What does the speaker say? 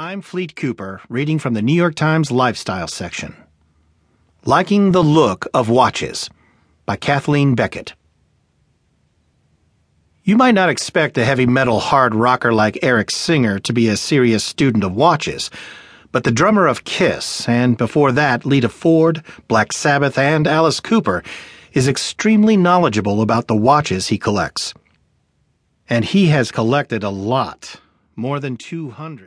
I'm Fleet Cooper, reading from the New York Times Lifestyle section. Liking the Look of Watches by Kathleen Beckett. You might not expect a heavy metal hard rocker like Eric Singer to be a serious student of watches, but the drummer of Kiss, and before that, Lita Ford, Black Sabbath, and Alice Cooper, is extremely knowledgeable about the watches he collects. And he has collected a lot, more than 200.